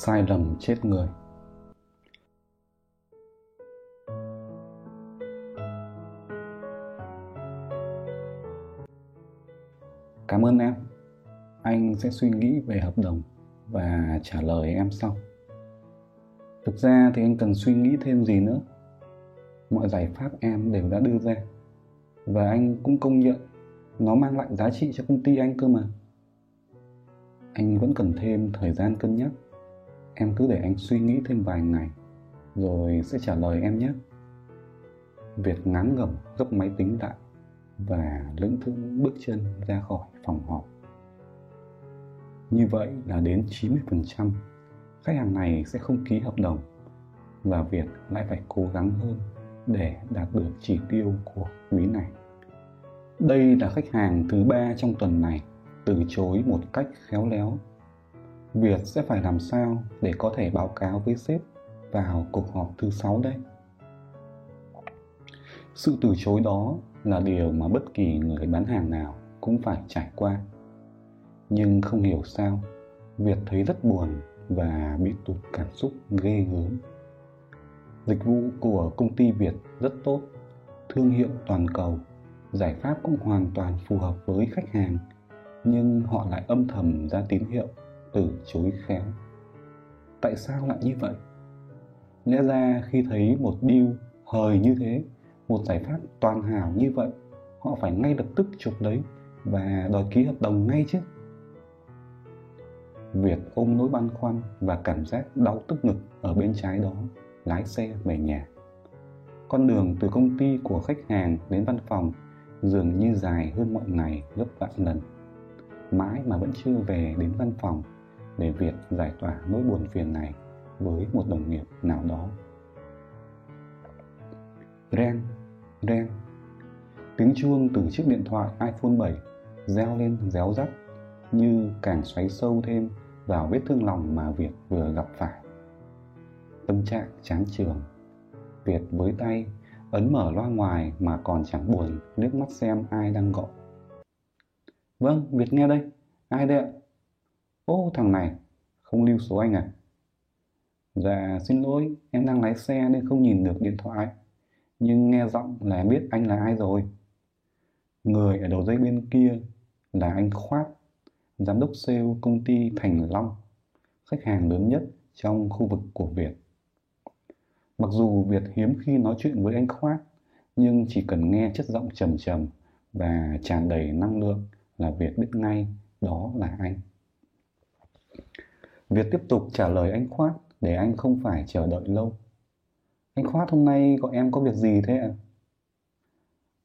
sai lầm chết người. Cảm ơn em. Anh sẽ suy nghĩ về hợp đồng và trả lời em sau. Thực ra thì anh cần suy nghĩ thêm gì nữa. Mọi giải pháp em đều đã đưa ra. Và anh cũng công nhận nó mang lại giá trị cho công ty anh cơ mà. Anh vẫn cần thêm thời gian cân nhắc em cứ để anh suy nghĩ thêm vài ngày, rồi sẽ trả lời em nhé Việt ngán ngẩm gấp máy tính lại và lững thững bước chân ra khỏi phòng họp. Như vậy là đến 90% khách hàng này sẽ không ký hợp đồng và Việt lại phải cố gắng hơn để đạt được chỉ tiêu của quý này. Đây là khách hàng thứ ba trong tuần này từ chối một cách khéo léo. Việt sẽ phải làm sao để có thể báo cáo với sếp vào cuộc họp thứ sáu đây? Sự từ chối đó là điều mà bất kỳ người bán hàng nào cũng phải trải qua. Nhưng không hiểu sao, Việt thấy rất buồn và bị tụt cảm xúc ghê gớm. Dịch vụ của công ty Việt rất tốt, thương hiệu toàn cầu, giải pháp cũng hoàn toàn phù hợp với khách hàng, nhưng họ lại âm thầm ra tín hiệu từ chối khéo. Tại sao lại như vậy? Lẽ ra khi thấy một deal hời như thế, một giải pháp toàn hảo như vậy, họ phải ngay lập tức chụp lấy và đòi ký hợp đồng ngay chứ. Việt ôm nỗi băn khoăn và cảm giác đau tức ngực ở bên trái đó lái xe về nhà. Con đường từ công ty của khách hàng đến văn phòng dường như dài hơn mọi ngày gấp vạn lần. Mãi mà vẫn chưa về đến văn phòng để Việt giải tỏa nỗi buồn phiền này với một đồng nghiệp nào đó. Ren, ren. Tiếng chuông từ chiếc điện thoại iPhone 7 reo lên réo rắt như càng xoáy sâu thêm vào vết thương lòng mà Việt vừa gặp phải. Tâm trạng chán trường, Việt với tay ấn mở loa ngoài mà còn chẳng buồn nước mắt xem ai đang gọi. Vâng, Việt nghe đây. Ai đây ạ? Ô, thằng này, không lưu số anh à? Dạ, xin lỗi, em đang lái xe nên không nhìn được điện thoại. Nhưng nghe giọng là em biết anh là ai rồi. Người ở đầu dây bên kia là anh Khoát, giám đốc sale công ty Thành Long, khách hàng lớn nhất trong khu vực của Việt. Mặc dù Việt hiếm khi nói chuyện với anh Khoát, nhưng chỉ cần nghe chất giọng trầm trầm và tràn đầy năng lượng là Việt biết ngay đó là anh. Việt tiếp tục trả lời anh Khoát để anh không phải chờ đợi lâu. Anh Khoát hôm nay gọi em có việc gì thế ạ?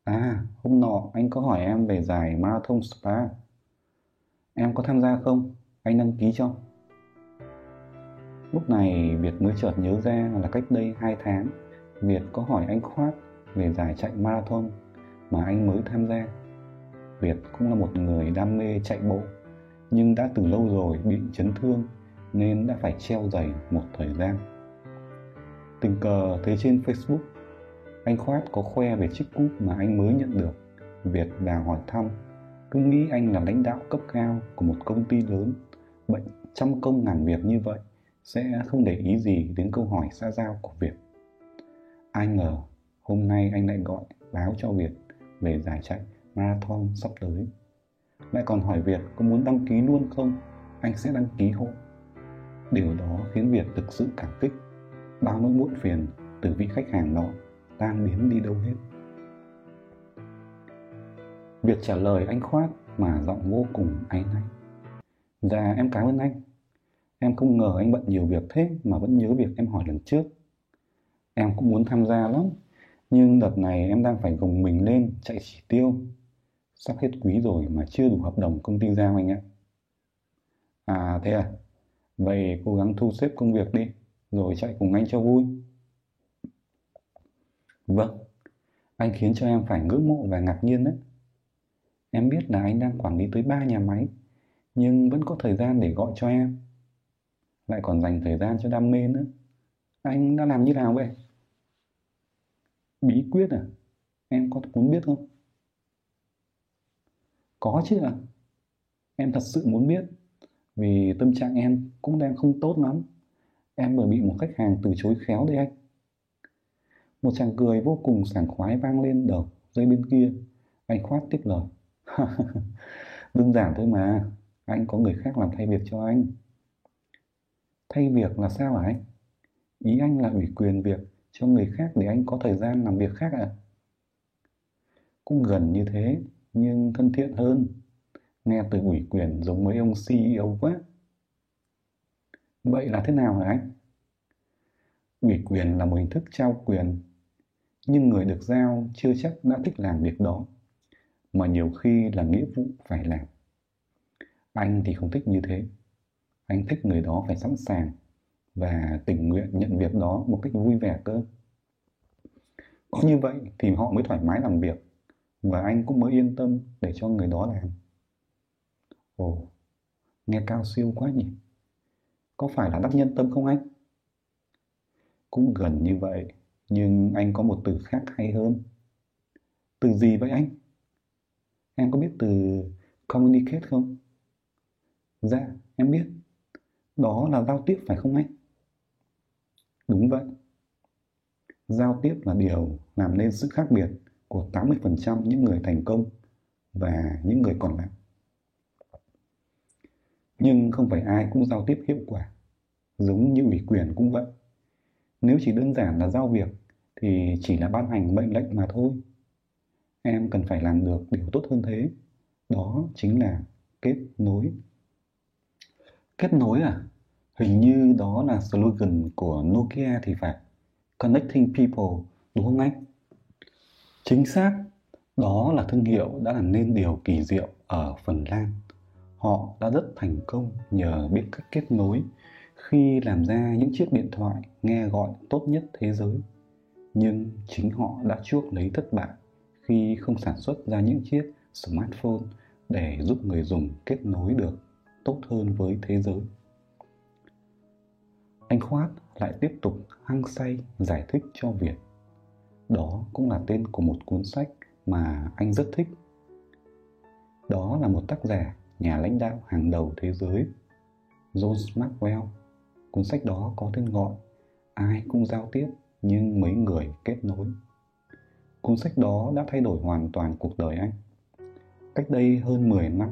À, hôm nọ anh có hỏi em về giải Marathon Spa. Em có tham gia không? Anh đăng ký cho. Lúc này Việt mới chợt nhớ ra là cách đây 2 tháng Việt có hỏi anh Khoát về giải chạy marathon mà anh mới tham gia. Việt cũng là một người đam mê chạy bộ nhưng đã từ lâu rồi bị chấn thương nên đã phải treo giày một thời gian. Tình cờ thấy trên Facebook anh Khoát có khoe về chiếc cúp mà anh mới nhận được. Việt vào hỏi thăm, cứ nghĩ anh là lãnh đạo cấp cao của một công ty lớn, bệnh trăm công ngàn việc như vậy sẽ không để ý gì đến câu hỏi xã giao của Việt. Ai ngờ hôm nay anh lại gọi báo cho Việt về giải chạy marathon sắp tới. Lại còn hỏi Việt có muốn đăng ký luôn không, anh sẽ đăng ký hộ. Điều đó khiến Việt thực sự cảm kích. Bao nỗi muộn phiền từ vị khách hàng đó tan biến đi đâu hết. Việt trả lời anh khoát mà giọng vô cùng áy náy. Dạ em cảm ơn anh. Em không ngờ anh bận nhiều việc thế mà vẫn nhớ việc em hỏi lần trước. Em cũng muốn tham gia lắm, nhưng đợt này em đang phải gồng mình lên chạy chỉ tiêu. Sắp hết quý rồi mà chưa đủ hợp đồng công ty giao anh ạ. À thế à? Vậy cố gắng thu xếp công việc đi, rồi chạy cùng anh cho vui. Vâng, anh khiến cho em phải ngưỡng mộ và ngạc nhiên đấy. Em biết là anh đang quản lý tới 3 nhà máy, nhưng vẫn có thời gian để gọi cho em. Lại còn dành thời gian cho đam mê nữa. Anh đã làm như nào vậy? Bí quyết à? Em có muốn biết không? Có chứ ạ. À? Em thật sự muốn biết vì tâm trạng em cũng đang không tốt lắm Em vừa bị một khách hàng từ chối khéo đấy anh. Một chàng cười vô cùng sảng khoái vang lên đầu dây bên kia. Anh khoát tiếp lời. Đơn giản thôi mà, anh có người khác làm thay việc cho anh. Thay việc là sao hả anh? Ý anh là ủy quyền việc cho người khác để anh có thời gian làm việc khác ạ? À? Cũng gần như thế, nhưng thân thiện hơn. Nghe từ ủy quyền giống mấy ông CEO quá. Vậy là thế nào hả anh? Ủy quyền là một hình thức trao quyền, nhưng người được giao chưa chắc đã thích làm việc đó, mà nhiều khi là nghĩa vụ phải làm. Anh thì không thích như thế. Anh thích người đó phải sẵn sàng và tình nguyện nhận việc đó một cách vui vẻ cơ. Có như vậy thì họ mới thoải mái làm việc và anh cũng mới yên tâm để cho người đó làm. Ồ, nghe cao siêu quá nhỉ? Có phải là đắc nhân tâm không anh? Cũng gần như vậy, nhưng anh có một từ khác hay hơn. Từ gì vậy anh? Em có biết từ communicate không? Dạ, em biết. Đó là giao tiếp phải không anh? Đúng vậy. Giao tiếp là điều làm nên sự khác biệt của 80% những người thành công và những người còn lại. Nhưng không phải ai cũng giao tiếp hiệu quả, giống như ủy quyền cũng vậy. Nếu chỉ đơn giản là giao việc thì chỉ là ban hành mệnh lệnh mà thôi. Em cần phải làm được điều tốt hơn thế. Đó chính là kết nối. Kết nối à? Hình như đó là slogan của Nokia thì phải. Connecting people, đúng không anh? Chính xác, đó là thương hiệu đã làm nên điều kỳ diệu ở Phần Lan. Họ đã rất thành công nhờ biết cách kết nối khi làm ra những chiếc điện thoại nghe gọi tốt nhất thế giới. Nhưng chính họ đã chuốc lấy thất bại khi không sản xuất ra những chiếc smartphone để giúp người dùng kết nối được tốt hơn với thế giới. Anh Khoát lại tiếp tục hăng say giải thích cho Việt. Đó cũng là tên của một cuốn sách mà anh rất thích. Đó là một tác giả, nhà lãnh đạo hàng đầu thế giới, John Maxwell. Cuốn sách đó có tên gọi Ai cũng giao tiếp nhưng mấy người kết nối. Cuốn sách đó đã thay đổi hoàn toàn cuộc đời anh. Cách đây hơn 10 năm,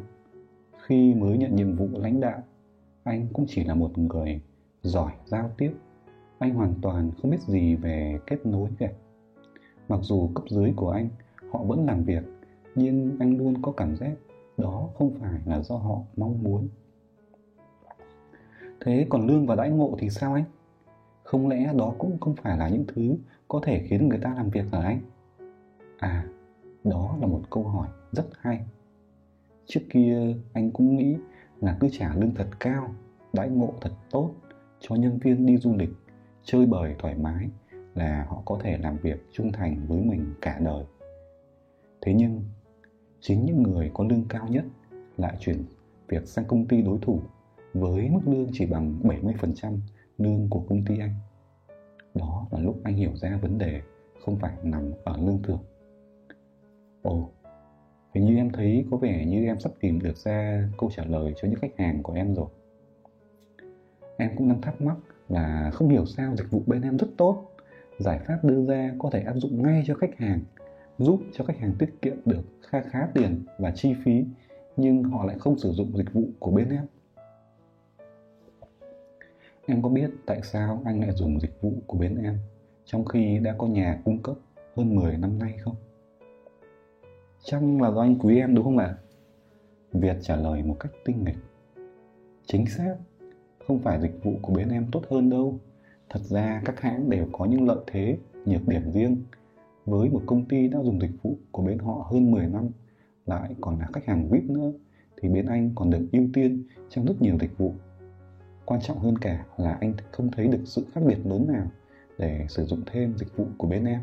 khi mới nhận nhiệm vụ lãnh đạo, anh cũng chỉ là một người giỏi giao tiếp anh hoàn toàn không biết gì về kết nối cả mặc dù cấp dưới của anh, họ vẫn làm việc, nhưng anh luôn có cảm giác đó không phải là do họ mong muốn. Thế còn lương và đãi ngộ thì sao anh? Không lẽ đó cũng không phải là những thứ có thể khiến người ta làm việc ở anh? À đó là một câu hỏi rất hay. Trước kia anh cũng nghĩ là cứ trả lương thật cao, đãi ngộ thật tốt, cho nhân viên đi du lịch, chơi bời thoải mái là họ có thể làm việc trung thành với mình cả đời thế nhưng chính những người có lương cao nhất lại chuyển việc sang công ty đối thủ với mức lương chỉ bằng 70% lương của công ty anh. Đó là lúc anh hiểu ra vấn đề không phải nằm ở lương thưởng. Ồ, hình như em thấy có vẻ như em sắp tìm được ra câu trả lời cho những khách hàng của em rồi. Em cũng đang thắc mắc là không hiểu sao dịch vụ bên em rất tốt. Giải pháp đưa ra có thể áp dụng ngay cho khách hàng, giúp cho khách hàng tiết kiệm được kha khá tiền và chi phí, nhưng họ lại không sử dụng dịch vụ của bên em. Em có biết tại sao anh lại dùng dịch vụ của bên em trong khi đã có nhà cung cấp hơn 10 năm nay không? Chắc là do anh quý em đúng không ạ? Việt trả lời một cách tinh nghịch. Chính xác, không phải dịch vụ của bên em tốt hơn đâu thật ra các hãng đều có những lợi thế nhược điểm riêng với một công ty đã dùng dịch vụ của bên họ hơn 10 năm, lại còn là khách hàng VIP nữa, thì bên anh còn được ưu tiên trong rất nhiều dịch vụ quan trọng hơn cả là anh không thấy được sự khác biệt lớn nào để sử dụng thêm dịch vụ của bên em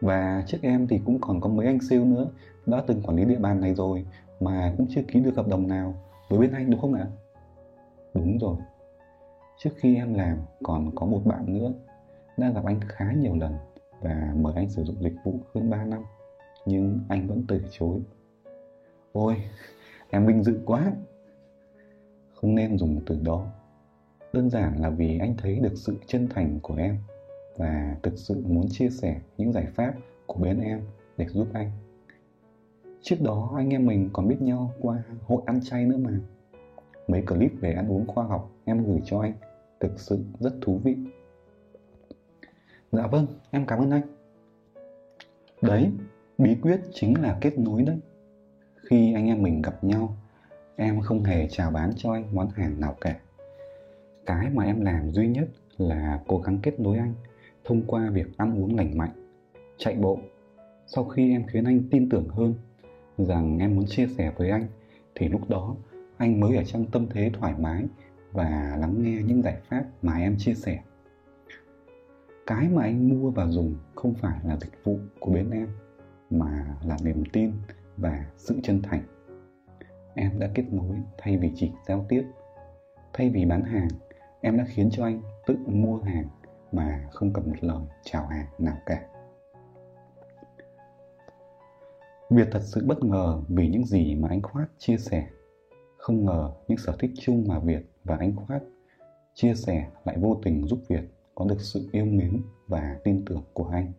và trước em thì cũng còn có mấy anh sale nữa, đã từng quản lý địa bàn này rồi mà cũng chưa ký được hợp đồng nào với bên anh, đúng không ạ? Đúng rồi. Trước khi em làm còn có một bạn nữa đã gặp anh khá nhiều lần và mời anh sử dụng dịch vụ hơn 3 năm nhưng anh vẫn từ chối. Ôi, em vinh dự quá. Không nên dùng từ đó. đơn giản là vì anh thấy được sự chân thành của em và thực sự muốn chia sẻ những giải pháp của bên em để giúp anh trước đó anh em mình còn biết nhau qua hội ăn chay nữa mà mấy clip về ăn uống khoa học em gửi cho anh thực sự rất thú vị. Dạ vâng em cảm ơn anh. Đấy, bí quyết chính là kết nối đấy. Khi anh em mình gặp nhau, em không hề chào bán cho anh món hàng nào cả. Cái mà em làm duy nhất là cố gắng kết nối anh thông qua việc ăn uống lành mạnh, chạy bộ. Sau khi em khiến anh tin tưởng hơn rằng em muốn chia sẻ với anh, thì lúc đó anh mới ở trong tâm thế thoải mái và lắng nghe những giải pháp mà em chia sẻ. Cái mà anh mua và dùng không phải là dịch vụ của bên em, mà là niềm tin và sự chân thành. Em đã kết nối thay vì chỉ giao tiếp. Thay vì bán hàng, em đã khiến cho anh tự mua hàng mà không cần một lời chào hàng nào cả. Việt thật sự bất ngờ vì những gì mà anh Khoát chia sẻ. Không ngờ những sở thích chung mà Việt và anh Khoát chia sẻ lại vô tình giúp Việt có được sự yêu mến và tin tưởng của anh.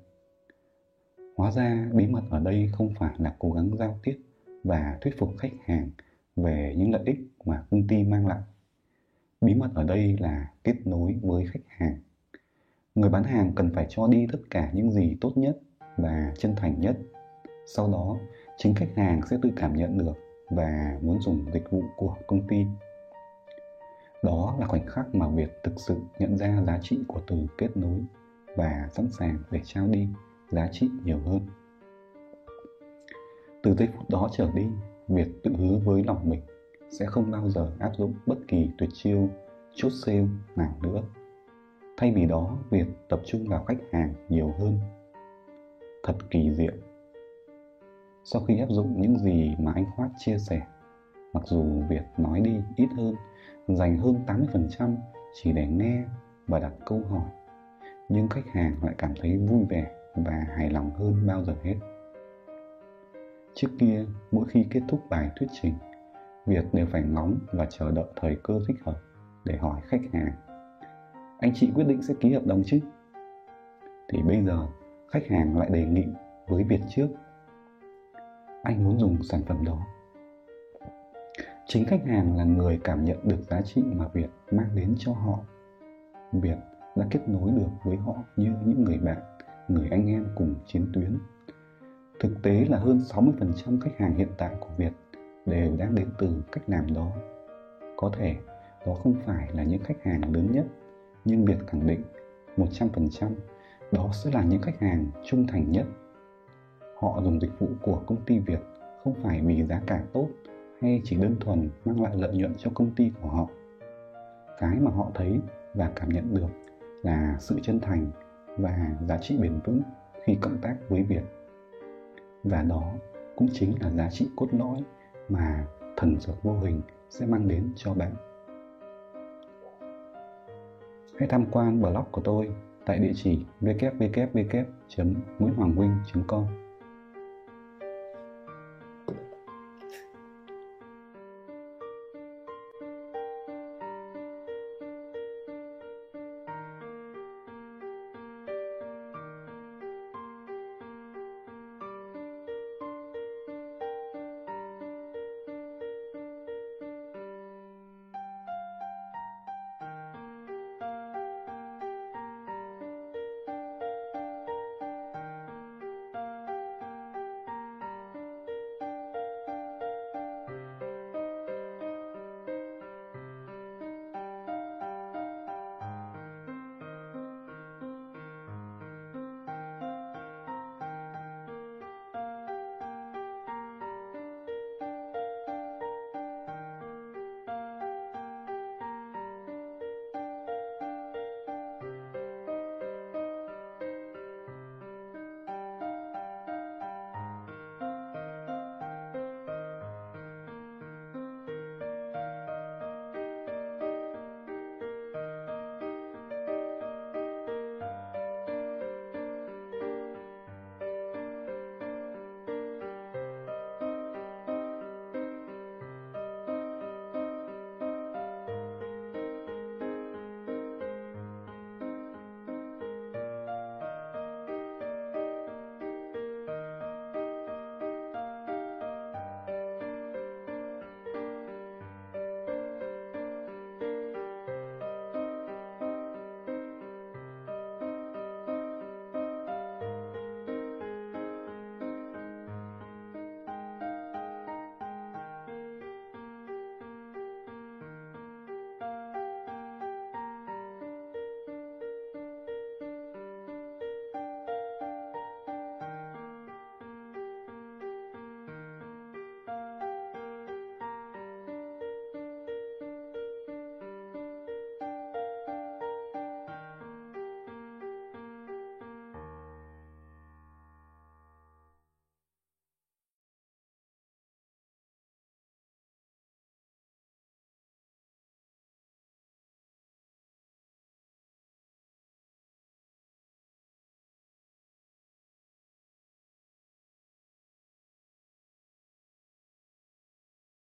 Hóa ra bí mật ở đây không phải là cố gắng giao tiếp và thuyết phục khách hàng về những lợi ích mà công ty mang lại. Bí mật ở đây là kết nối với khách hàng. Người bán hàng cần phải cho đi tất cả những gì tốt nhất và chân thành nhất sau đó, chính khách hàng sẽ tự cảm nhận được và muốn dùng dịch vụ của công ty đó là khoảnh khắc mà việt thực sự nhận ra giá trị của từ kết nối và sẵn sàng để trao đi giá trị nhiều hơn. Từ giây phút đó trở đi việt tự hứa với lòng mình sẽ không bao giờ áp dụng bất kỳ tuyệt chiêu chốt sale nào nữa. Thay vì đó việt tập trung vào khách hàng nhiều hơn. Thật kỳ diệu. Sau khi áp dụng những gì mà anh Khoát chia sẻ, mặc dù Việt nói đi ít hơn, dành hơn 80% chỉ để nghe và đặt câu hỏi, nhưng khách hàng lại cảm thấy vui vẻ và hài lòng hơn bao giờ hết. Trước kia, mỗi khi kết thúc bài thuyết trình, Việt đều phải ngóng và chờ đợi thời cơ thích hợp để hỏi khách hàng Anh chị quyết định sẽ ký hợp đồng chứ? Thì bây giờ, khách hàng lại đề nghị với Việt trước anh muốn dùng sản phẩm đó chính khách hàng là người cảm nhận được giá trị mà việt mang đến cho họ. Việt đã kết nối được với họ như những người bạn người anh em cùng chiến tuyến. Thực tế là hơn 60% khách hàng hiện tại của Việt đều đang đến từ cách làm đó. Có thể đó không phải là những khách hàng lớn nhất, nhưng Việt khẳng định 100% đó sẽ là những khách hàng trung thành nhất. Họ dùng dịch vụ của công ty Việt không phải vì giá cả tốt hay chỉ đơn thuần mang lại lợi nhuận cho công ty của họ. Cái mà họ thấy và cảm nhận được là sự chân thành và giá trị bền vững khi cộng tác với Việt. Và đó cũng chính là giá trị cốt lõi mà thần dược vô hình sẽ mang đến cho bạn. Hãy tham quan blog của tôi tại địa chỉ www.nguyễn hoàng com